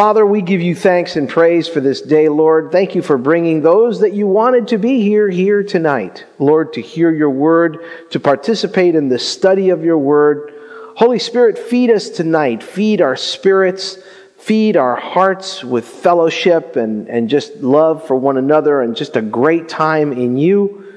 Father, we give you thanks and praise for this day, Lord. Thank you for bringing those that you wanted to be here, here tonight. Lord, to hear your word, to participate in the study of your word. Holy Spirit, feed us tonight. Feed our spirits. Feed our hearts with fellowship and, and just love for one another and just a great time in you.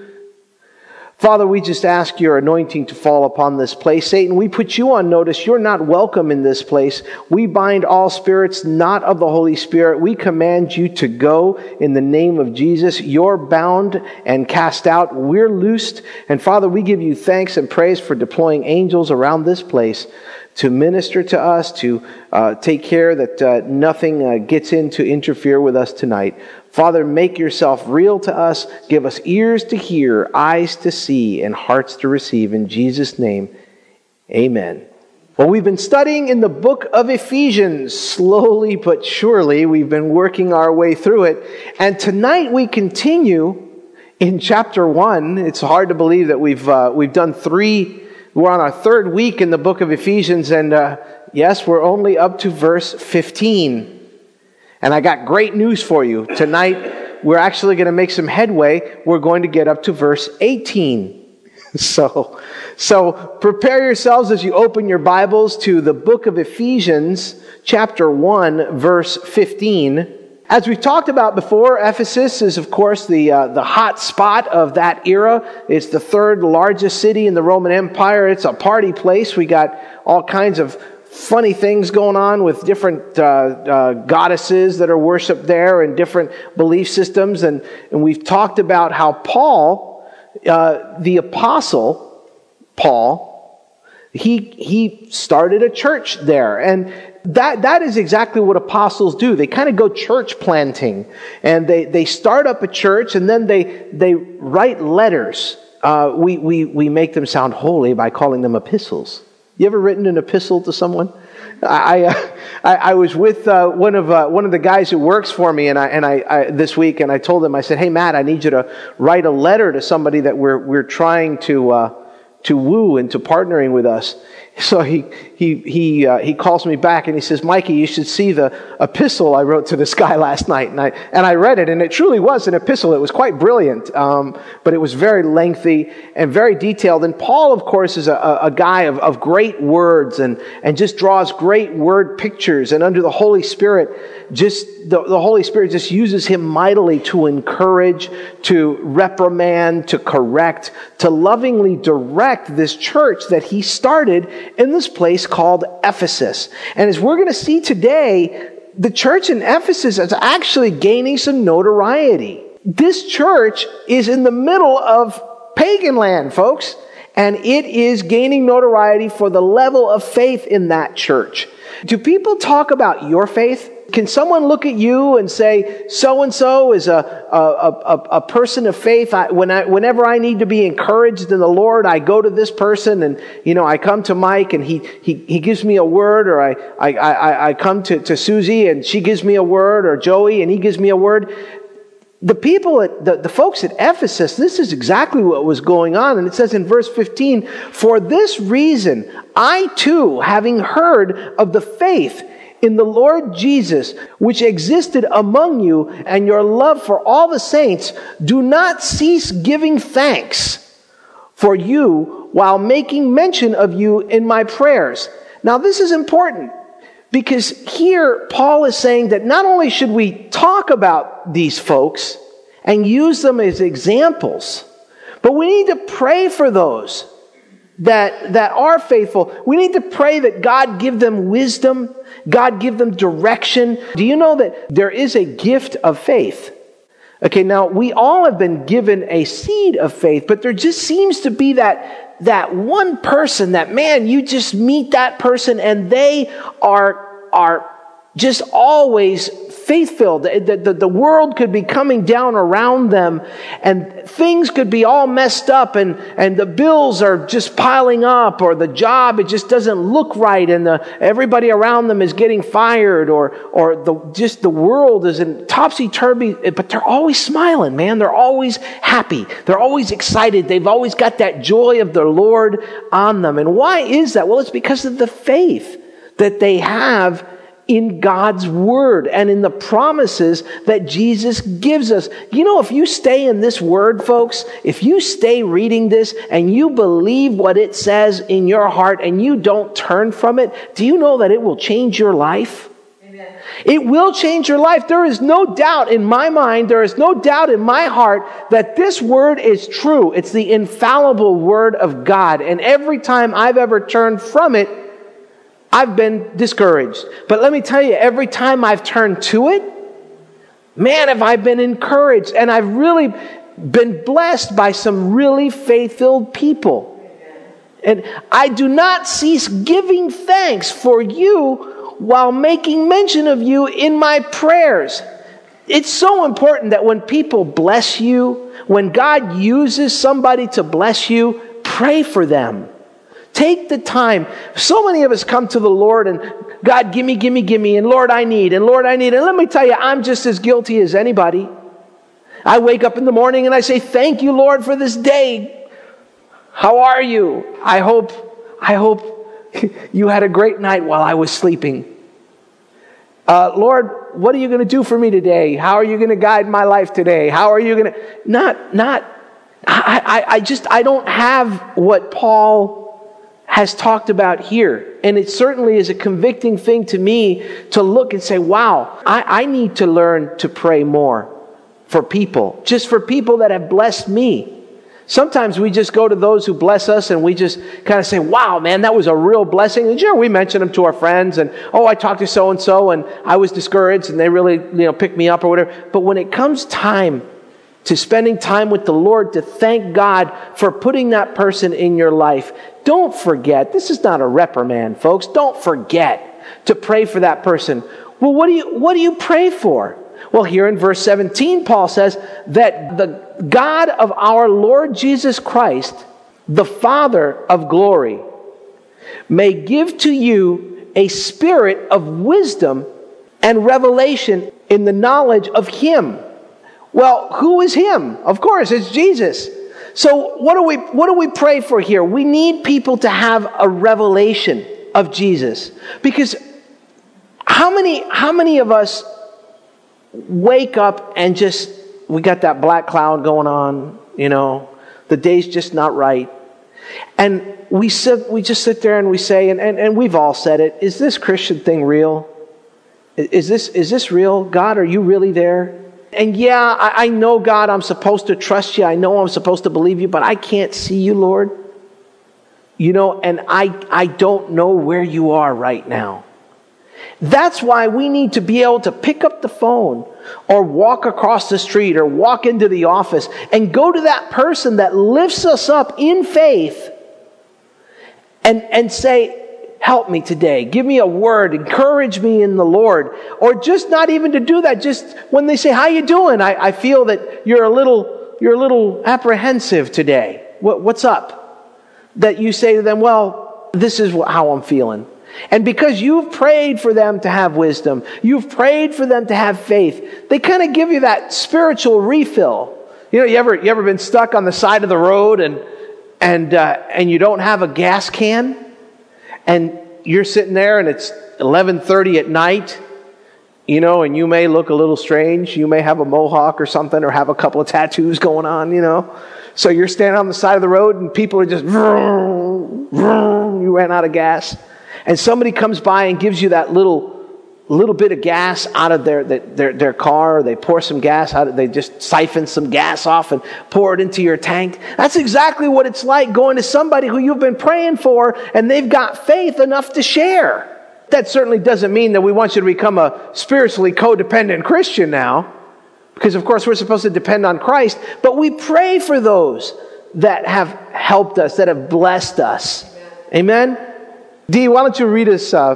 Father, we just ask your anointing to fall upon this place. Satan, we put you on notice. You're not welcome in this place. We bind all spirits not of the Holy Spirit. We command you to go in the name of Jesus. You're bound and cast out. We're loosed. And Father, we give you thanks and praise for deploying angels around this place to minister to us, to uh, take care that uh, nothing uh, gets in to interfere with us tonight. Father, make yourself real to us. Give us ears to hear, eyes to see, and hearts to receive. In Jesus' name, amen. Well, we've been studying in the book of Ephesians. Slowly but surely, we've been working our way through it. And tonight we continue in chapter one. It's hard to believe that we've, uh, we've done three, we're on our third week in the book of Ephesians. And uh, yes, we're only up to verse 15. And I got great news for you. Tonight, we're actually going to make some headway. We're going to get up to verse 18. So, so prepare yourselves as you open your Bibles to the book of Ephesians, chapter 1, verse 15. As we've talked about before, Ephesus is, of course, the, uh, the hot spot of that era. It's the third largest city in the Roman Empire. It's a party place. We got all kinds of funny things going on with different uh, uh, goddesses that are worshiped there and different belief systems. And, and we've talked about how Paul, uh, the apostle, Paul, he, he started a church there. And that, that is exactly what apostles do. They kind of go church planting and they, they start up a church and then they, they write letters. Uh, we, we, we make them sound holy by calling them epistles. You ever written an epistle to someone? I, uh, I, I, was with uh, one, of, uh, one of the guys who works for me and I, and I, I, this week, and I told him, I said, hey, Matt, I need you to write a letter to somebody that we're, we're trying to, uh, to woo into partnering with us. So he, he, he, uh, he calls me back and he says, Mikey, you should see the epistle I wrote to this guy last night. And I, and I read it, and it truly was an epistle. It was quite brilliant, um, but it was very lengthy and very detailed. And Paul, of course, is a, a guy of, of great words and, and just draws great word pictures. And under the Holy Spirit, just the, the Holy Spirit just uses him mightily to encourage, to reprimand, to correct, to lovingly direct this church that he started in this place called Ephesus. And as we're going to see today, the church in Ephesus is actually gaining some notoriety. This church is in the middle of pagan land, folks, and it is gaining notoriety for the level of faith in that church. Do people talk about your faith? Can someone look at you and say, so and so is a, a, a, a, person of faith? I, when I, whenever I need to be encouraged in the Lord, I go to this person and, you know, I come to Mike and he, he, he gives me a word or I, I, I, I come to, to Susie and she gives me a word or Joey and he gives me a word. The people at, the, the folks at Ephesus, this is exactly what was going on. And it says in verse 15, for this reason, I too, having heard of the faith in the Lord Jesus, which existed among you, and your love for all the saints, do not cease giving thanks for you while making mention of you in my prayers. Now, this is important because here Paul is saying that not only should we talk about these folks and use them as examples, but we need to pray for those that, that are faithful. We need to pray that God give them wisdom, God give them direction. Do you know that there is a gift of faith? Okay, now we all have been given a seed of faith, but there just seems to be that, that one person that, man, you just meet that person and they are, are just always faith filled. The, the, the, world could be coming down around them and things could be all messed up and, and the bills are just piling up or the job, it just doesn't look right and the, everybody around them is getting fired or, or the, just the world is in topsy-turvy, but they're always smiling, man. They're always happy. They're always excited. They've always got that joy of the Lord on them. And why is that? Well, it's because of the faith that they have in God's word and in the promises that Jesus gives us. You know, if you stay in this word, folks, if you stay reading this and you believe what it says in your heart and you don't turn from it, do you know that it will change your life? It will change your life. There is no doubt in my mind, there is no doubt in my heart that this word is true. It's the infallible word of God. And every time I've ever turned from it, I've been discouraged. But let me tell you, every time I've turned to it, man, have I been encouraged. And I've really been blessed by some really faith filled people. And I do not cease giving thanks for you while making mention of you in my prayers. It's so important that when people bless you, when God uses somebody to bless you, pray for them. Take the time. So many of us come to the Lord and God, give me, give me, give me, and Lord, I need, and Lord, I need. And let me tell you, I'm just as guilty as anybody. I wake up in the morning and I say, Thank you, Lord, for this day. How are you? I hope, I hope you had a great night while I was sleeping. Uh, Lord, what are you going to do for me today? How are you going to guide my life today? How are you going to not not? I, I, I just I don't have what Paul has talked about here, and it certainly is a convicting thing to me to look and say, "Wow, I, I need to learn to pray more for people, just for people that have blessed me." Sometimes we just go to those who bless us and we just kind of say, wow, man, that was a real blessing. And sure, we mention them to our friends and, oh, I talked to so and so and I was discouraged and they really, you know, picked me up or whatever. But when it comes time to spending time with the Lord to thank God for putting that person in your life, don't forget, this is not a reprimand, folks. Don't forget to pray for that person. Well, what do you, what do you pray for? Well, here in verse 17, Paul says that the God of our Lord Jesus Christ, the Father of glory, may give to you a spirit of wisdom and revelation in the knowledge of Him. Well, who is Him? Of course, it's Jesus. So, what do we, what do we pray for here? We need people to have a revelation of Jesus. Because how many, how many of us wake up and just, we got that black cloud going on, you know, the day's just not right. And we sit, we just sit there and we say, and, and, and we've all said it, is this Christian thing real? Is this, is this real? God, are you really there? And yeah, I, I know, God, I'm supposed to trust you. I know I'm supposed to believe you, but I can't see you, Lord. You know, and I, I don't know where you are right now. That's why we need to be able to pick up the phone or walk across the street or walk into the office and go to that person that lifts us up in faith and, and say, help me today. Give me a word. Encourage me in the Lord. Or just not even to do that. Just when they say, how you doing? I, I feel that you're a little, you're a little apprehensive today. What, what's up? That you say to them, well, this is how I'm feeling. And because you've prayed for them to have wisdom, you've prayed for them to have faith, they kind of give you that spiritual refill. You know, you ever, you ever been stuck on the side of the road and, and, uh, and you don't have a gas can? And you're sitting there and it's 1130 at night, you know, and you may look a little strange. You may have a mohawk or something or have a couple of tattoos going on, you know. So you're standing on the side of the road and people are just, vroom, vroom, you ran out of gas and somebody comes by and gives you that little little bit of gas out of their, their, their car, they pour some gas out, they just siphon some gas off and pour it into your tank. That's exactly what it's like going to somebody who you've been praying for and they've got faith enough to share. That certainly doesn't mean that we want you to become a spiritually codependent Christian now, because of course we're supposed to depend on Christ, but we pray for those that have helped us, that have blessed us. Amen? Dee, why don't you read us uh,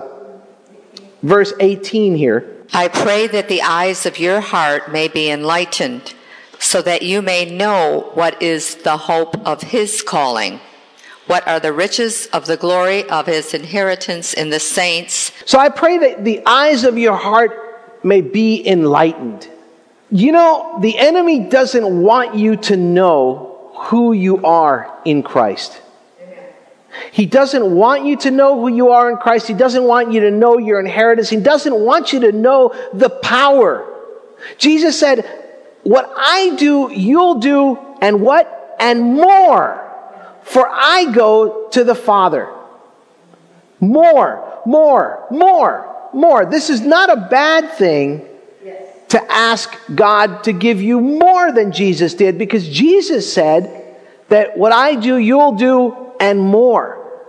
verse 18 here? I pray that the eyes of your heart may be enlightened, so that you may know what is the hope of his calling. What are the riches of the glory of his inheritance in the saints? So I pray that the eyes of your heart may be enlightened. You know, the enemy doesn't want you to know who you are in Christ. He doesn't want you to know who you are in Christ. He doesn't want you to know your inheritance. He doesn't want you to know the power. Jesus said, What I do, you'll do, and what? And more. For I go to the Father. More, more, more, more. This is not a bad thing to ask God to give you more than Jesus did because Jesus said that what I do, you'll do and more.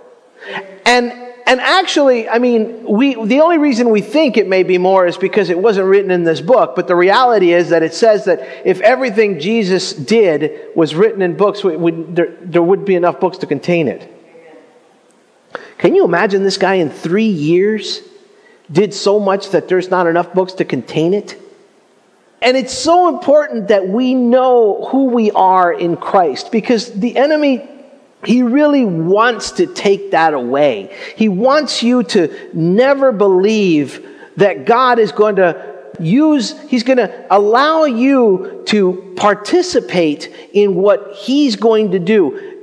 And and actually, I mean, we the only reason we think it may be more is because it wasn't written in this book, but the reality is that it says that if everything Jesus did was written in books, we, we, there, there would be enough books to contain it. Can you imagine this guy in three years did so much that there's not enough books to contain it? And it's so important that we know who we are in Christ because the enemy, he really wants to take that away. He wants you to never believe that God is going to use, he's going to allow you to participate in what he's going to do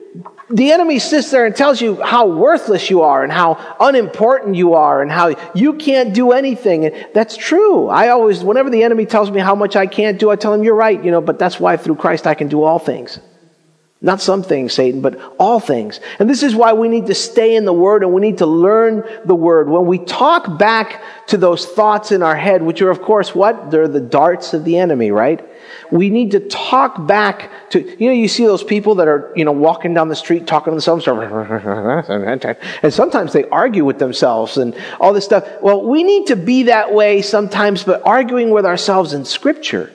the enemy sits there and tells you how worthless you are and how unimportant you are and how you can't do anything. And that's true. I always, whenever the enemy tells me how much I can't do, I tell him, you're right, you know, but that's why through Christ I can do all things. Not some things, Satan, but all things. And this is why we need to stay in the Word and we need to learn the Word. When we talk back to those thoughts in our head, which are, of course, what? They're the darts of the enemy, right? We need to talk back to, you know, you see those people that are, you know, walking down the street talking to themselves, and sometimes they argue with themselves and all this stuff. Well, we need to be that way sometimes, but arguing with ourselves in Scripture.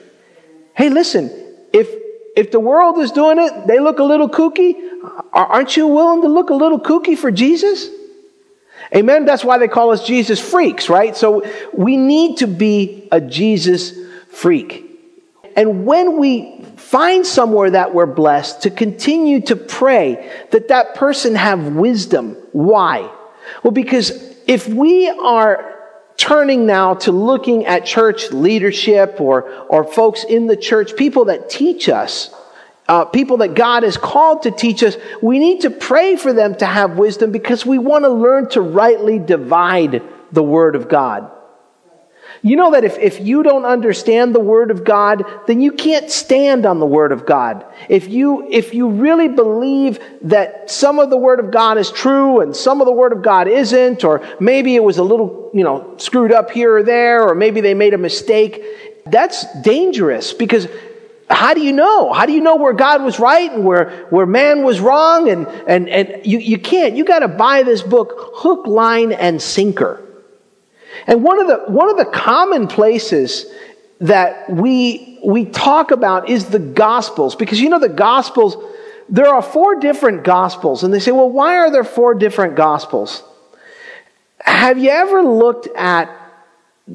Hey, listen, if, if the world is doing it, they look a little kooky. Aren't you willing to look a little kooky for Jesus? Amen. That's why they call us Jesus freaks, right? So we need to be a Jesus freak. And when we find somewhere that we're blessed, to continue to pray that that person have wisdom. Why? Well, because if we are turning now to looking at church leadership or, or folks in the church, people that teach us, uh, people that God has called to teach us, we need to pray for them to have wisdom because we want to learn to rightly divide the Word of God. You know that if, if you don't understand the Word of God, then you can't stand on the Word of God. If you, if you really believe that some of the Word of God is true and some of the Word of God isn't, or maybe it was a little, you know, screwed up here or there, or maybe they made a mistake, that's dangerous because how do you know? How do you know where God was right and where, where man was wrong? And, and, and you, you can't. You got to buy this book hook, line, and sinker. And one of the, one of the common places that we, we talk about is the Gospels. Because you know, the Gospels, there are four different Gospels. And they say, well, why are there four different Gospels? Have you ever looked at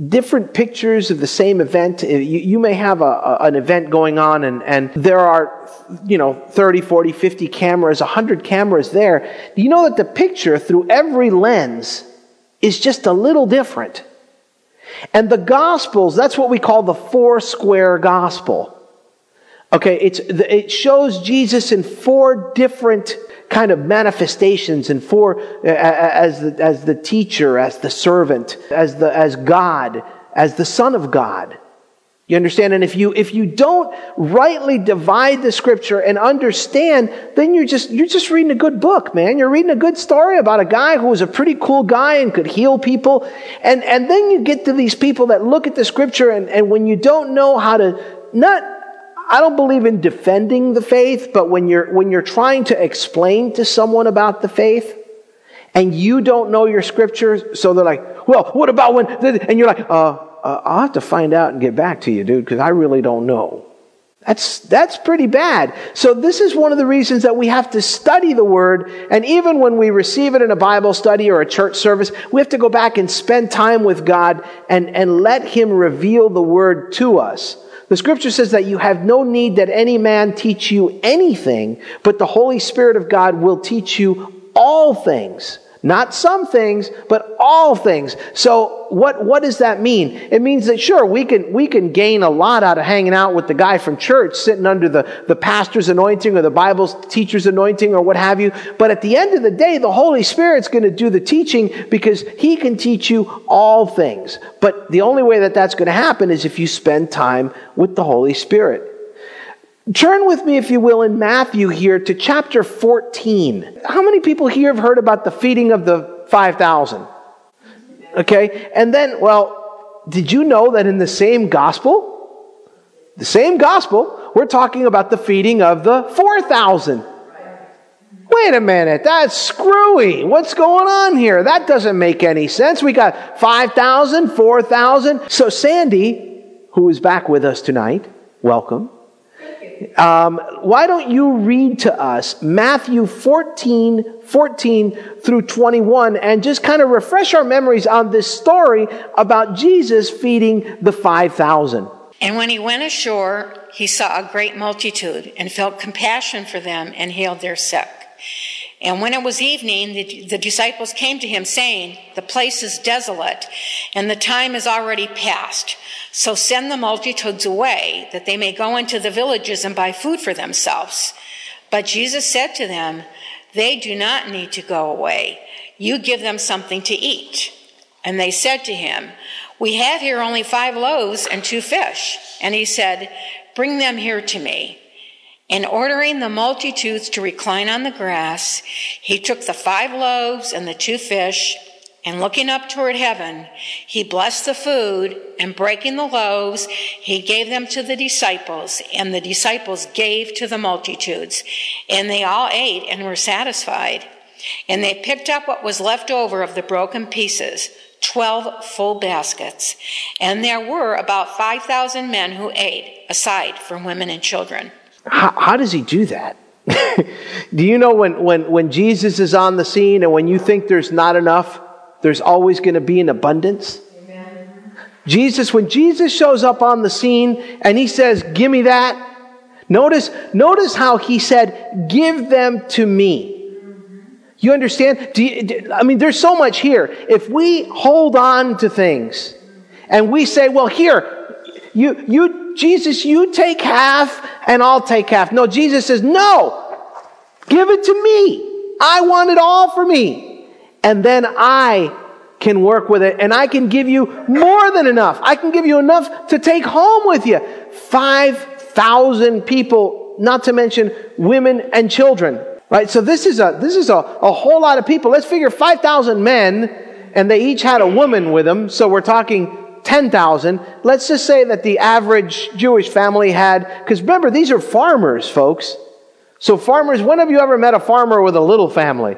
different pictures of the same event? You, you may have a, a, an event going on, and, and there are, you know, 30, 40, 50 cameras, 100 cameras there. Do you know that the picture through every lens is just a little different. And the Gospels, that's what we call the four square gospel. Okay, it's, it shows Jesus in four different kind of manifestations and four, as the, as the teacher, as the servant, as, the, as God, as the Son of God. You understand? And if you, if you don't rightly divide the scripture and understand, then you're just, you're just reading a good book, man. You're reading a good story about a guy who was a pretty cool guy and could heal people. And, and then you get to these people that look at the scripture and, and when you don't know how to, not, I don't believe in defending the faith, but when you're, when you're trying to explain to someone about the faith, and you don't know your scriptures, so they're like, well, what about when, and you're like, uh, uh, I'll have to find out and get back to you, dude, because I really don't know. That's, that's pretty bad. So this is one of the reasons that we have to study the Word. And even when we receive it in a Bible study or a church service, we have to go back and spend time with God and, and let Him reveal the Word to us. The scripture says that you have no need that any man teach you anything, but the Holy Spirit of God will teach you all things Not some things, but all things. So what, what does that mean? It means that sure, we can, we can gain a lot out of hanging out with the guy from church sitting under the, the pastor's anointing or the Bible's teacher's anointing or what have you. But at the end of the day, the Holy Spirit's going to do the teaching because he can teach you all things. But the only way that that's going to happen is if you spend time with the Holy Spirit. Turn with me, if you will, in Matthew here to chapter 14. How many people here have heard about the feeding of the 5,000? Okay, and then, well, did you know that in the same gospel, the same gospel, we're talking about the feeding of the 4,000? Wait a minute, that's screwy. What's going on here? That doesn't make any sense. We got 5,000, 4,000. So, Sandy, who is back with us tonight, welcome. Um, why don't you read to us Matthew 14, 14 through 21 and just kind of refresh our memories on this story about Jesus feeding the 5,000. And when he went ashore, he saw a great multitude and felt compassion for them and healed their sick. And when it was evening, the, the, disciples came to him saying, The place is desolate and the time is already past. So send the multitudes away that they may go into the villages and buy food for themselves. But Jesus said to them, They do not need to go away. You give them something to eat. And they said to him, We have here only five loaves and two fish. And he said, Bring them here to me. And ordering the multitudes to recline on the grass, he took the five loaves and the two fish and looking up toward heaven, he blessed the food, and breaking the loaves, he gave them to the disciples, and the disciples gave to the multitudes. And they all ate and were satisfied. And they picked up what was left over of the broken pieces, 12 full baskets. And there were about 5,000 men who ate, aside from women and children. How, how does he do that? do you know when, when, when Jesus is on the scene and when you think there's not enough, there's always going to be an abundance. Amen. Jesus, when Jesus shows up on the scene and he says, Give me that, notice, notice how he said, Give them to me. You understand? You, do, I mean, there's so much here. If we hold on to things and we say, Well, here, you, you, Jesus, you take half and I'll take half. No, Jesus says, No, give it to me. I want it all for me and then I can work with it and I can give you more than enough. I can give you enough to take home with you. 5,000 people, not to mention women and children. Right? So this is a, this is a, a whole lot of people. Let's figure 5,000 men and they each had a woman with them. So we're talking 10,000. Let's just say that the average Jewish family had, because remember, these are farmers, folks. So farmers, when have you ever met a farmer with a little family?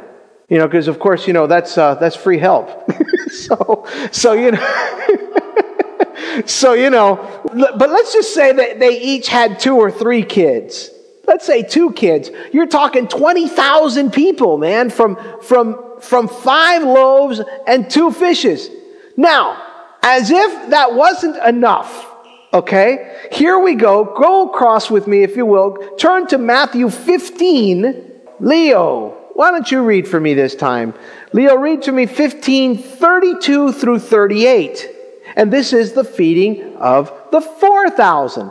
You know, because of course, you know, that's, uh, that's free help. so, so, you know, so, you know, but let's just say that they each had two or three kids. Let's say two kids. You're talking 20,000 people, man, from, from, from five loaves and two fishes. Now, as if that wasn't enough, okay, here we go. Go across with me, if you will. Turn to Matthew 15. Leo, why don't you read for me this time? Leo, read to me 15, 32 through 38. And this is the feeding of the 4,000.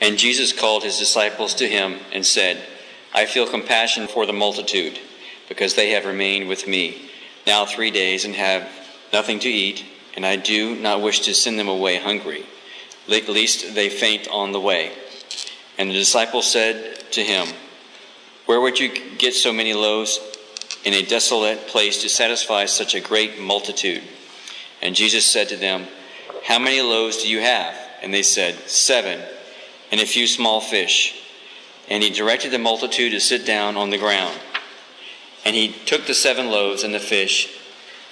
And Jesus called his disciples to him and said, I feel compassion for the multitude, because they have remained with me now three days and have nothing to eat, and I do not wish to send them away hungry, lest they faint on the way. And the disciples said to him, where would you get so many loaves in a desolate place to satisfy such a great multitude? And Jesus said to them, How many loaves do you have? And they said, Seven, and a few small fish. And he directed the multitude to sit down on the ground. And he took the seven loaves and the fish,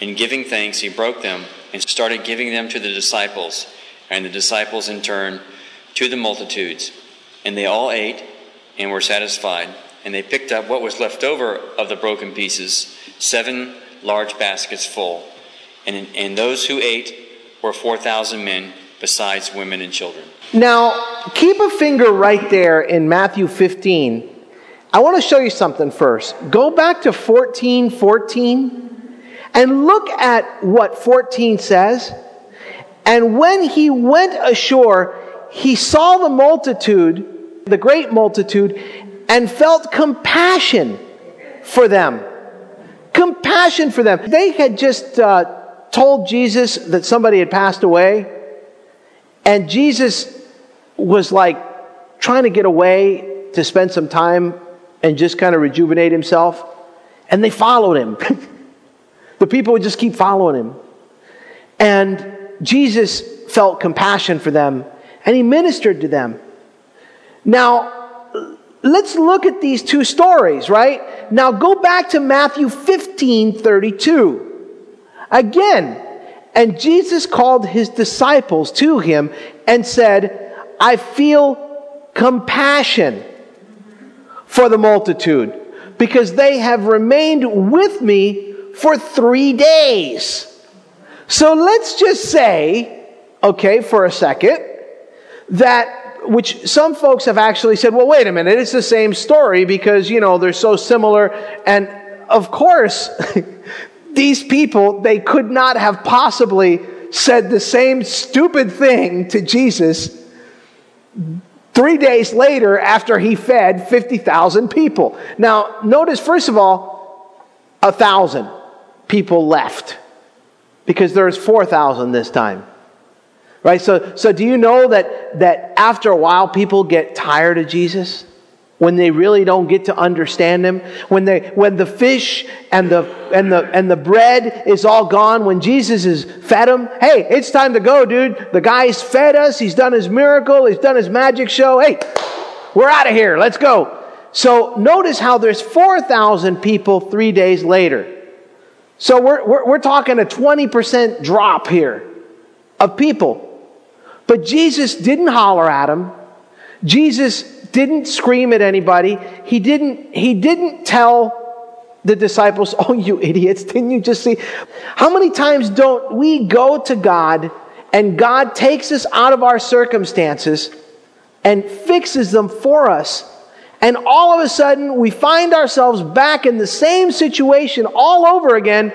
and giving thanks, he broke them and started giving them to the disciples, and the disciples in turn to the multitudes. And they all ate and were satisfied and they picked up what was left over of the broken pieces, seven large baskets full. And, and those who ate were 4,000 men, besides women and children. Now, keep a finger right there in Matthew 15. I want to show you something first. Go back to 14 14. And look at what 14 says. And when he went ashore, he saw the multitude, the great multitude, and felt compassion for them. Compassion for them. They had just uh, told Jesus that somebody had passed away, and Jesus was like trying to get away to spend some time and just kind of rejuvenate himself. And they followed him. the people would just keep following him. And Jesus felt compassion for them and he ministered to them. Now, let's look at these two stories, right? Now go back to Matthew 15 32. Again, and Jesus called his disciples to him and said, I feel compassion for the multitude because they have remained with me for three days. So let's just say, okay, for a second, that which some folks have actually said, well, wait a minute, it's the same story because, you know, they're so similar. And of course, these people, they could not have possibly said the same stupid thing to Jesus three days later after he fed 50,000 people. Now, notice, first of all, a thousand people left because there's 4,000 this time. Right? So, so do you know that, that after a while people get tired of Jesus? When they really don't get to understand him? When, they, when the fish and the, and, the, and the bread is all gone? When Jesus has fed them? Hey, it's time to go, dude. The guy's fed us. He's done his miracle. He's done his magic show. Hey, we're out of here. Let's go. So notice how there's 4,000 people three days later. So we're, we're, we're talking a 20% drop here of people. But Jesus didn't holler at them. Jesus didn't scream at anybody. He didn't, he didn't tell the disciples, Oh, you idiots, didn't you just see? How many times don't we go to God and God takes us out of our circumstances and fixes them for us and all of a sudden, we find ourselves back in the same situation all over again,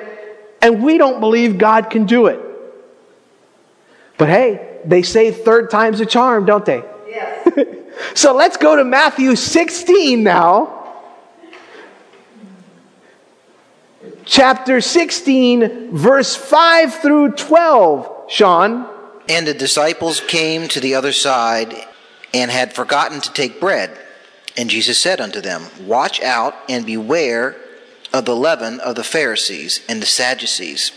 and we don't believe God can do it. But hey, they say third time's a charm, don't they? Yes. so let's go to Matthew 16 now. Chapter 16, verse 5 through 12, Sean. And the disciples came to the other side and had forgotten to take bread. And Jesus said unto them, Watch out and beware of the leaven of the Pharisees and the Sadducees.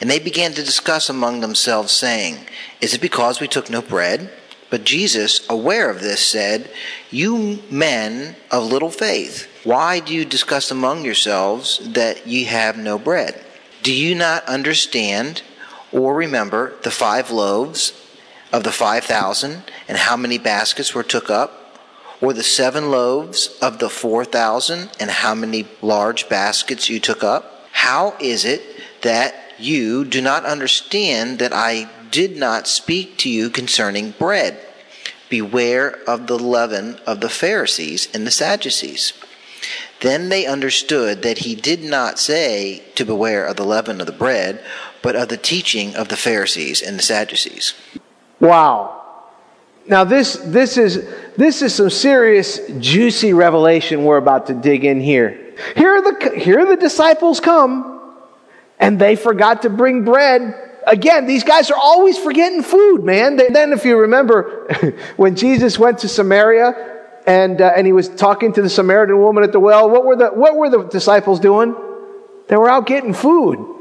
And they began to discuss among themselves, saying, Is it because we took no bread? But Jesus, aware of this, said, You men of little faith, why do you discuss among yourselves that ye have no bread? Do you not understand or remember the five loaves of the five thousand, and how many baskets were took up? Or the seven loaves of the four thousand, and how many large baskets you took up? How is it that you do not understand that I did not speak to you concerning bread? Beware of the leaven of the Pharisees and the Sadducees. Then they understood that he did not say to beware of the leaven of the bread, but of the teaching of the Pharisees and the Sadducees. Wow. Now this this is this is some serious juicy revelation we're about to dig in here. Here the here the disciples come and they forgot to bring bread. Again, these guys are always forgetting food, man. Then if you remember when Jesus went to Samaria and uh, and he was talking to the Samaritan woman at the well, what were the what were the disciples doing? They were out getting food.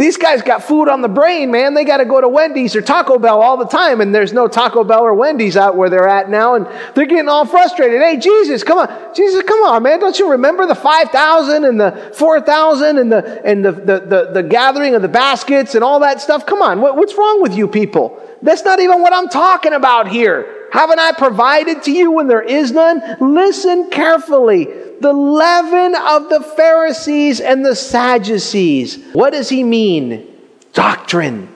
These guys got food on the brain, man. They got to go to Wendy's or Taco Bell all the time, and there's no Taco Bell or Wendy's out where they're at now, and they're getting all frustrated. Hey, Jesus, come on. Jesus, come on, man. Don't you remember the 5,000 and the 4,000 and the, and the, the, the, the, gathering of the baskets and all that stuff? Come on. What, what's wrong with you people? That's not even what I'm talking about here. Haven't I provided to you when there is none? Listen carefully the leaven of the Pharisees and the Sadducees. What does he mean? Doctrine.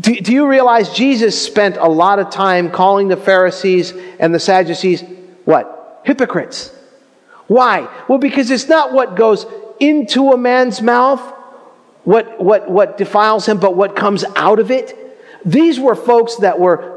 Do, do, you realize Jesus spent a lot of time calling the Pharisees and the Sadducees what? Hypocrites. Why? Well, because it's not what goes into a man's mouth what, what, what defiles him, but what comes out of it. These were folks that were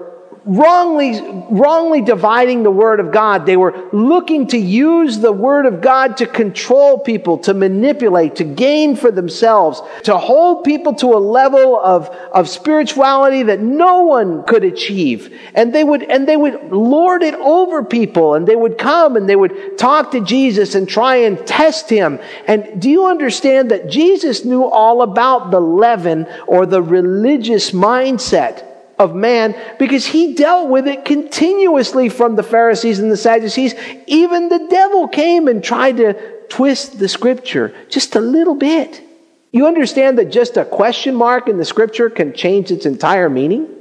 wrongly, wrongly dividing the Word of God. They were looking to use the Word of God to control people, to manipulate, to gain for themselves, to hold people to a level of, of spirituality that no one could achieve. And they would, and they would lord it over people and they would come and they would talk to Jesus and try and test him. And do you understand that Jesus knew all about the leaven or the religious mindset? Of man because he dealt with it continuously from the Pharisees and the Sadducees. Even the devil came and tried to twist the scripture just a little bit. You understand that just a question mark in the scripture can change its entire meaning?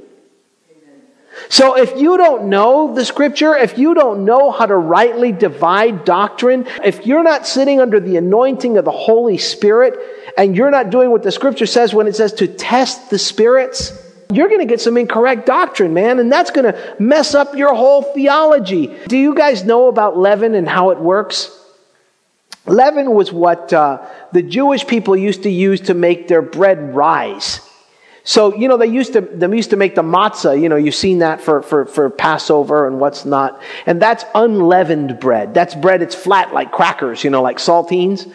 So if you don't know the scripture, if you don't know how to rightly divide doctrine, if you're not sitting under the anointing of the Holy Spirit, and you're not doing what the scripture says when it says to test the spirits, you're going to get some incorrect doctrine, man, and that's going to mess up your whole theology. Do you guys know about leaven and how it works? Leaven was what uh, the Jewish people used to use to make their bread rise. So, you know, they used to, they used to make the matzah. You know, you've seen that for, for, for Passover and what's not. And that's unleavened bread. That's bread, it's flat like crackers, you know, like saltines.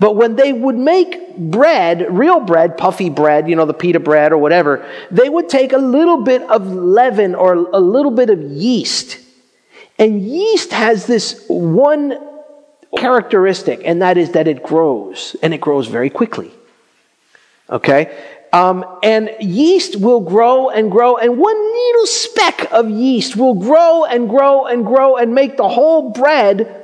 But when they would make bread, real bread, puffy bread, you know, the pita bread or whatever, they would take a little bit of leaven or a little bit of yeast. And yeast has this one characteristic, and that is that it grows, and it grows very quickly. Okay? Um, and yeast will grow and grow, and one little speck of yeast will grow and grow and grow and make the whole bread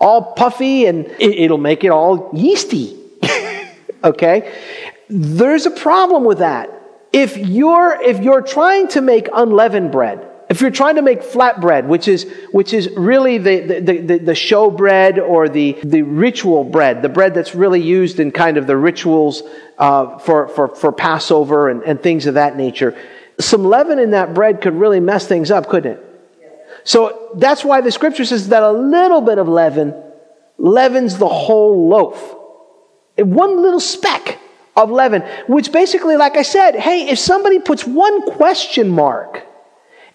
all puffy and it, will make it all yeasty. okay? There's a problem with that. If you're, if you're trying to make unleavened bread, if you're trying to make flat bread, which is, which is really the, the, the, the, show bread or the, the ritual bread, the bread that's really used in kind of the rituals uh, for, for, for Passover and, and things of that nature, some leaven in that bread could really mess things up, couldn't it? So that's why the scripture says that a little bit of leaven leavens the whole loaf. One little speck of leaven, which basically, like I said, hey, if somebody puts one question mark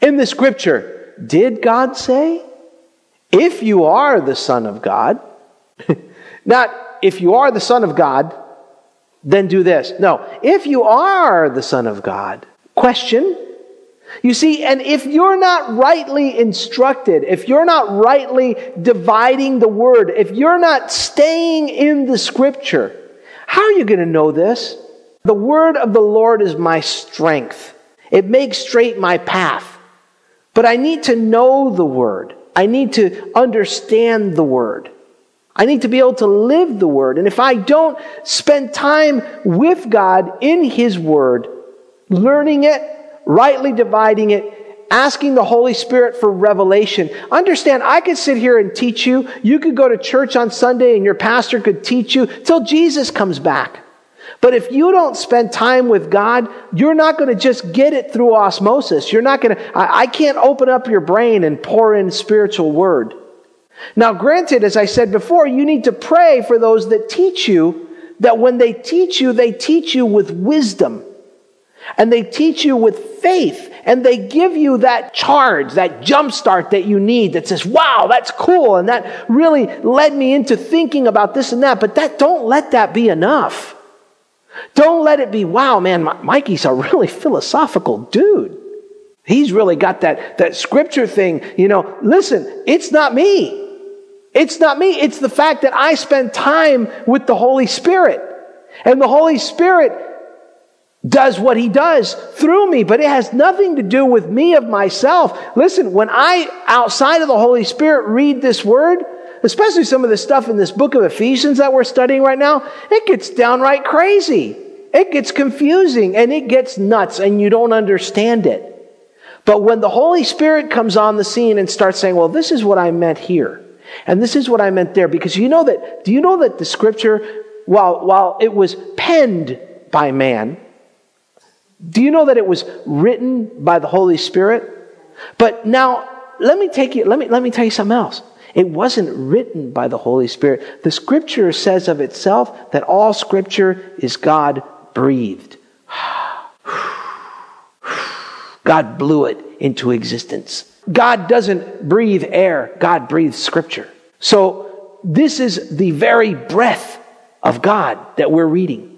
in the scripture, did God say? If you are the Son of God, not if you are the Son of God, then do this. No, if you are the Son of God, question, you see, and if you're not rightly instructed, if you're not rightly dividing the word, if you're not staying in the scripture, how are you going to know this? The word of the Lord is my strength. It makes straight my path. But I need to know the word. I need to understand the word. I need to be able to live the word. And if I don't spend time with God in his word, learning it, rightly dividing it, asking the Holy Spirit for revelation. Understand, I could sit here and teach you. You could go to church on Sunday and your pastor could teach you till Jesus comes back. But if you don't spend time with God, you're not going to just get it through osmosis. You're not going to, I, I can't open up your brain and pour in spiritual word. Now, granted, as I said before, you need to pray for those that teach you that when they teach you, they teach you with wisdom. And they teach you with faith and they give you that charge, that jump start that you need that says, wow, that's cool. And that really led me into thinking about this and that. But that, don't let that be enough. Don't let it be, wow, man, Mikey's a really philosophical dude. He's really got that, that scripture thing. You know, listen, it's not me. It's not me. It's the fact that I spend time with the Holy Spirit. And the Holy Spirit does what he does through me, but it has nothing to do with me of myself. Listen, when I, outside of the Holy Spirit, read this word, especially some of the stuff in this book of Ephesians that we're studying right now, it gets downright crazy. It gets confusing and it gets nuts and you don't understand it. But when the Holy Spirit comes on the scene and starts saying, well, this is what I meant here. And this is what I meant there. Because you know that, do you know that the scripture, while, while it was penned by man, do you know that it was written by the Holy Spirit? But now, let me take you, let me, let me tell you something else. It wasn't written by the Holy Spirit. The scripture says of itself that all scripture is God breathed. God blew it into existence. God doesn't breathe air, God breathes scripture. So, this is the very breath of God that we're reading,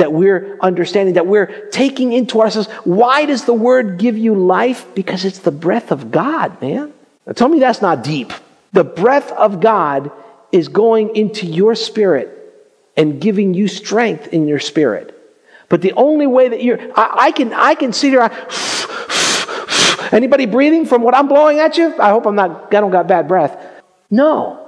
that we're understanding, that we're taking into ourselves. Why does the word give you life? Because it's the breath of God, man. Now, tell me that's not deep. The breath of God is going into your spirit and giving you strength in your spirit. But the only way that you're, I, I can, I can see there. Anybody breathing from what I'm blowing at you? I hope I'm not, I don't got bad breath. No,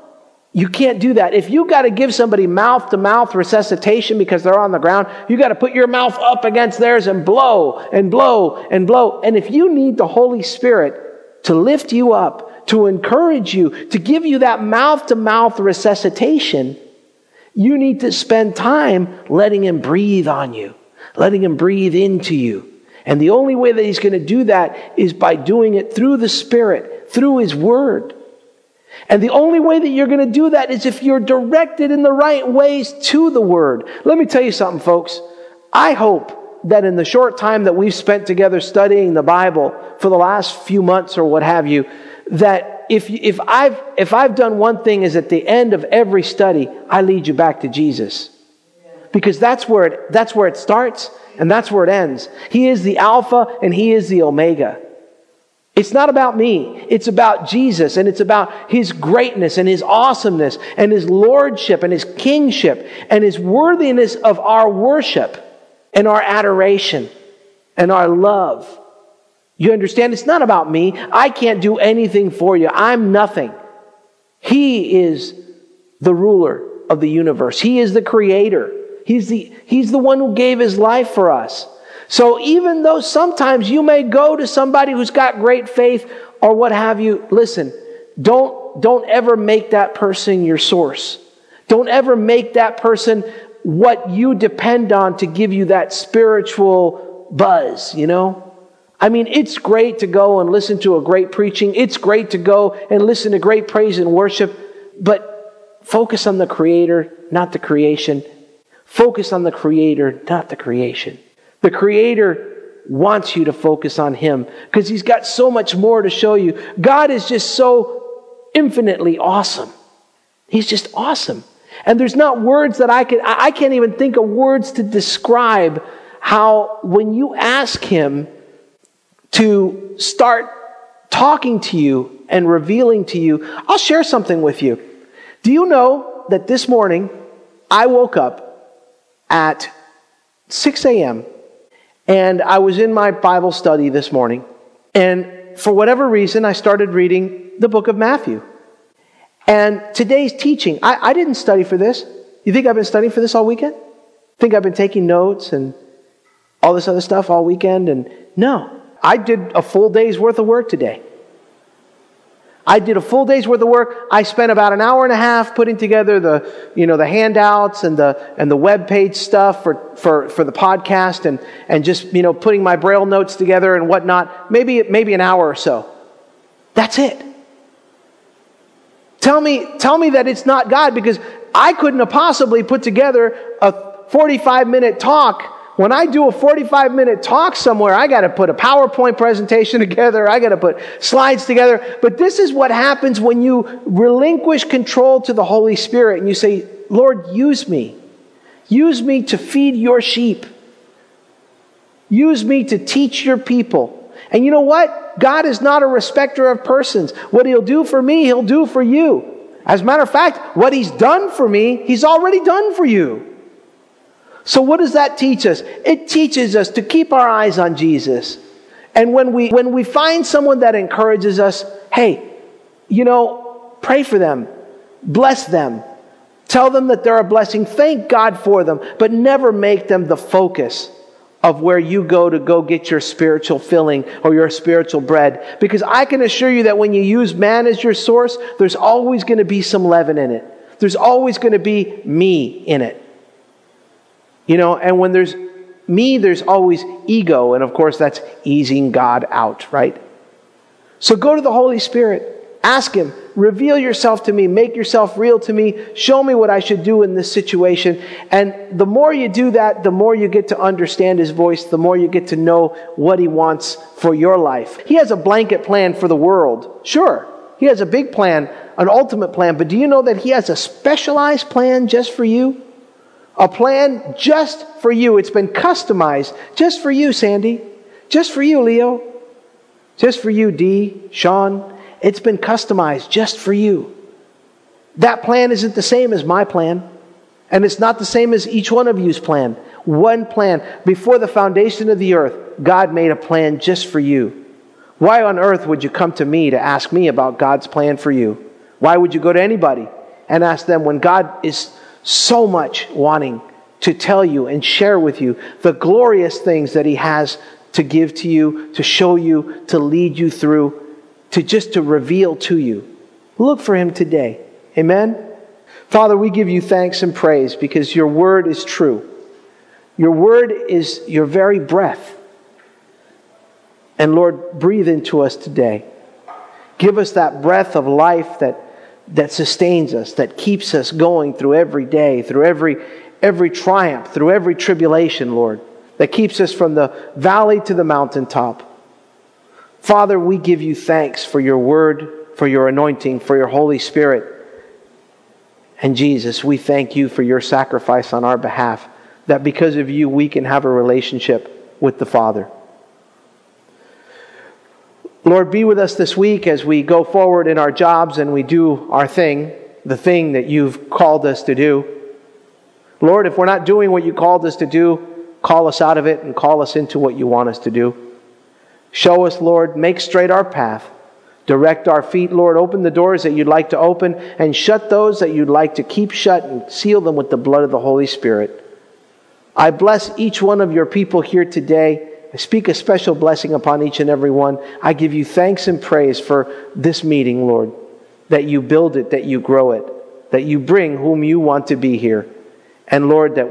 you can't do that. If you got to give somebody mouth to mouth resuscitation because they're on the ground, you got to put your mouth up against theirs and blow and blow and blow. And if you need the Holy Spirit to lift you up, to encourage you, to give you that mouth to mouth resuscitation, you need to spend time letting Him breathe on you, letting Him breathe into you. And the only way that He's going to do that is by doing it through the Spirit, through His Word. And the only way that you're going to do that is if you're directed in the right ways to the Word. Let me tell you something, folks. I hope that in the short time that we've spent together studying the Bible for the last few months or what have you, that if, if, I've, if I've done one thing is at the end of every study, I lead you back to Jesus. Because that's where it, that's where it starts and that's where it ends. He is the Alpha and He is the Omega. It's not about me. It's about Jesus and it's about His greatness and His awesomeness and His lordship and His kingship and His worthiness of our worship and our adoration and our love. You understand? It's not about me. I can't do anything for you. I'm nothing. He is the ruler of the universe. He is the creator. He's the, he's the one who gave his life for us. So even though sometimes you may go to somebody who's got great faith or what have you, listen, don't, don't ever make that person your source. Don't ever make that person what you depend on to give you that spiritual buzz, you know? I mean, it's great to go and listen to a great preaching. It's great to go and listen to great praise and worship, but focus on the Creator, not the creation. Focus on the Creator, not the creation. The Creator wants you to focus on Him because He's got so much more to show you. God is just so infinitely awesome. He's just awesome. And there's not words that I can, I can't even think of words to describe how when you ask Him to start talking to you and revealing to you, I'll share something with you. Do you know that this morning I woke up at 6 a.m. and I was in my Bible study this morning. And for whatever reason, I started reading the book of Matthew. And today's teaching, I, I didn't study for this. You think I've been studying for this all weekend? Think I've been taking notes and all this other stuff all weekend? And no, I did a full day's worth of work today. I did a full day's worth of work. I spent about an hour and a half putting together the, you know, the handouts and the, and the web page stuff for, for, for the podcast and, and just, you know, putting my braille notes together and whatnot. Maybe, maybe an hour or so. That's it. Tell me, tell me that it's not God because I couldn't have possibly put together a 45 minute talk when I do a 45 minute talk somewhere, I got to put a PowerPoint presentation together. I got to put slides together. But this is what happens when you relinquish control to the Holy Spirit and you say, Lord, use me. Use me to feed your sheep. Use me to teach your people. And you know what? God is not a respecter of persons. What he'll do for me, he'll do for you. As a matter of fact, what he's done for me, he's already done for you. So, what does that teach us? It teaches us to keep our eyes on Jesus. And when we, when we find someone that encourages us, hey, you know, pray for them, bless them, tell them that they're a blessing, thank God for them, but never make them the focus of where you go to go get your spiritual filling or your spiritual bread. Because I can assure you that when you use man as your source, there's always going to be some leaven in it. There's always going to be me in it. You know, and when there's me, there's always ego. And of course, that's easing God out, right? So go to the Holy Spirit. Ask Him, reveal yourself to me, make yourself real to me, show me what I should do in this situation. And the more you do that, the more you get to understand His voice, the more you get to know what He wants for your life. He has a blanket plan for the world. Sure, He has a big plan, an ultimate plan, but do you know that He has a specialized plan just for you? A plan just for you. It's been customized just for you, Sandy. Just for you, Leo. Just for you, Dee, Sean. It's been customized just for you. That plan isn't the same as my plan. And it's not the same as each one of you's plan. One plan. Before the foundation of the earth, God made a plan just for you. Why on earth would you come to me to ask me about God's plan for you? Why would you go to anybody and ask them when God is so much wanting to tell you and share with you the glorious things that He has to give to you, to show you, to lead you through, to just to reveal to you. Look for Him today. Amen? Father, we give you thanks and praise because your word is true. Your word is your very breath. And Lord, breathe into us today. Give us that breath of life that that sustains us, that keeps us going through every day, through every, every triumph, through every tribulation, Lord, that keeps us from the valley to the mountaintop. Father, we give you thanks for your word, for your anointing, for your Holy Spirit. And Jesus, we thank you for your sacrifice on our behalf, that because of you, we can have a relationship with the Father. Lord, be with us this week as we go forward in our jobs and we do our thing, the thing that you've called us to do. Lord, if we're not doing what you called us to do, call us out of it and call us into what you want us to do. Show us, Lord, make straight our path. Direct our feet, Lord. Open the doors that you'd like to open and shut those that you'd like to keep shut and seal them with the blood of the Holy Spirit. I bless each one of your people here today. I speak a special blessing upon each and every one. I give you thanks and praise for this meeting, Lord, that you build it, that you grow it, that you bring whom you want to be here. And Lord, that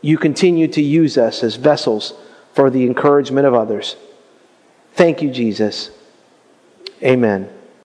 you continue to use us as vessels for the encouragement of others. Thank you, Jesus. Amen.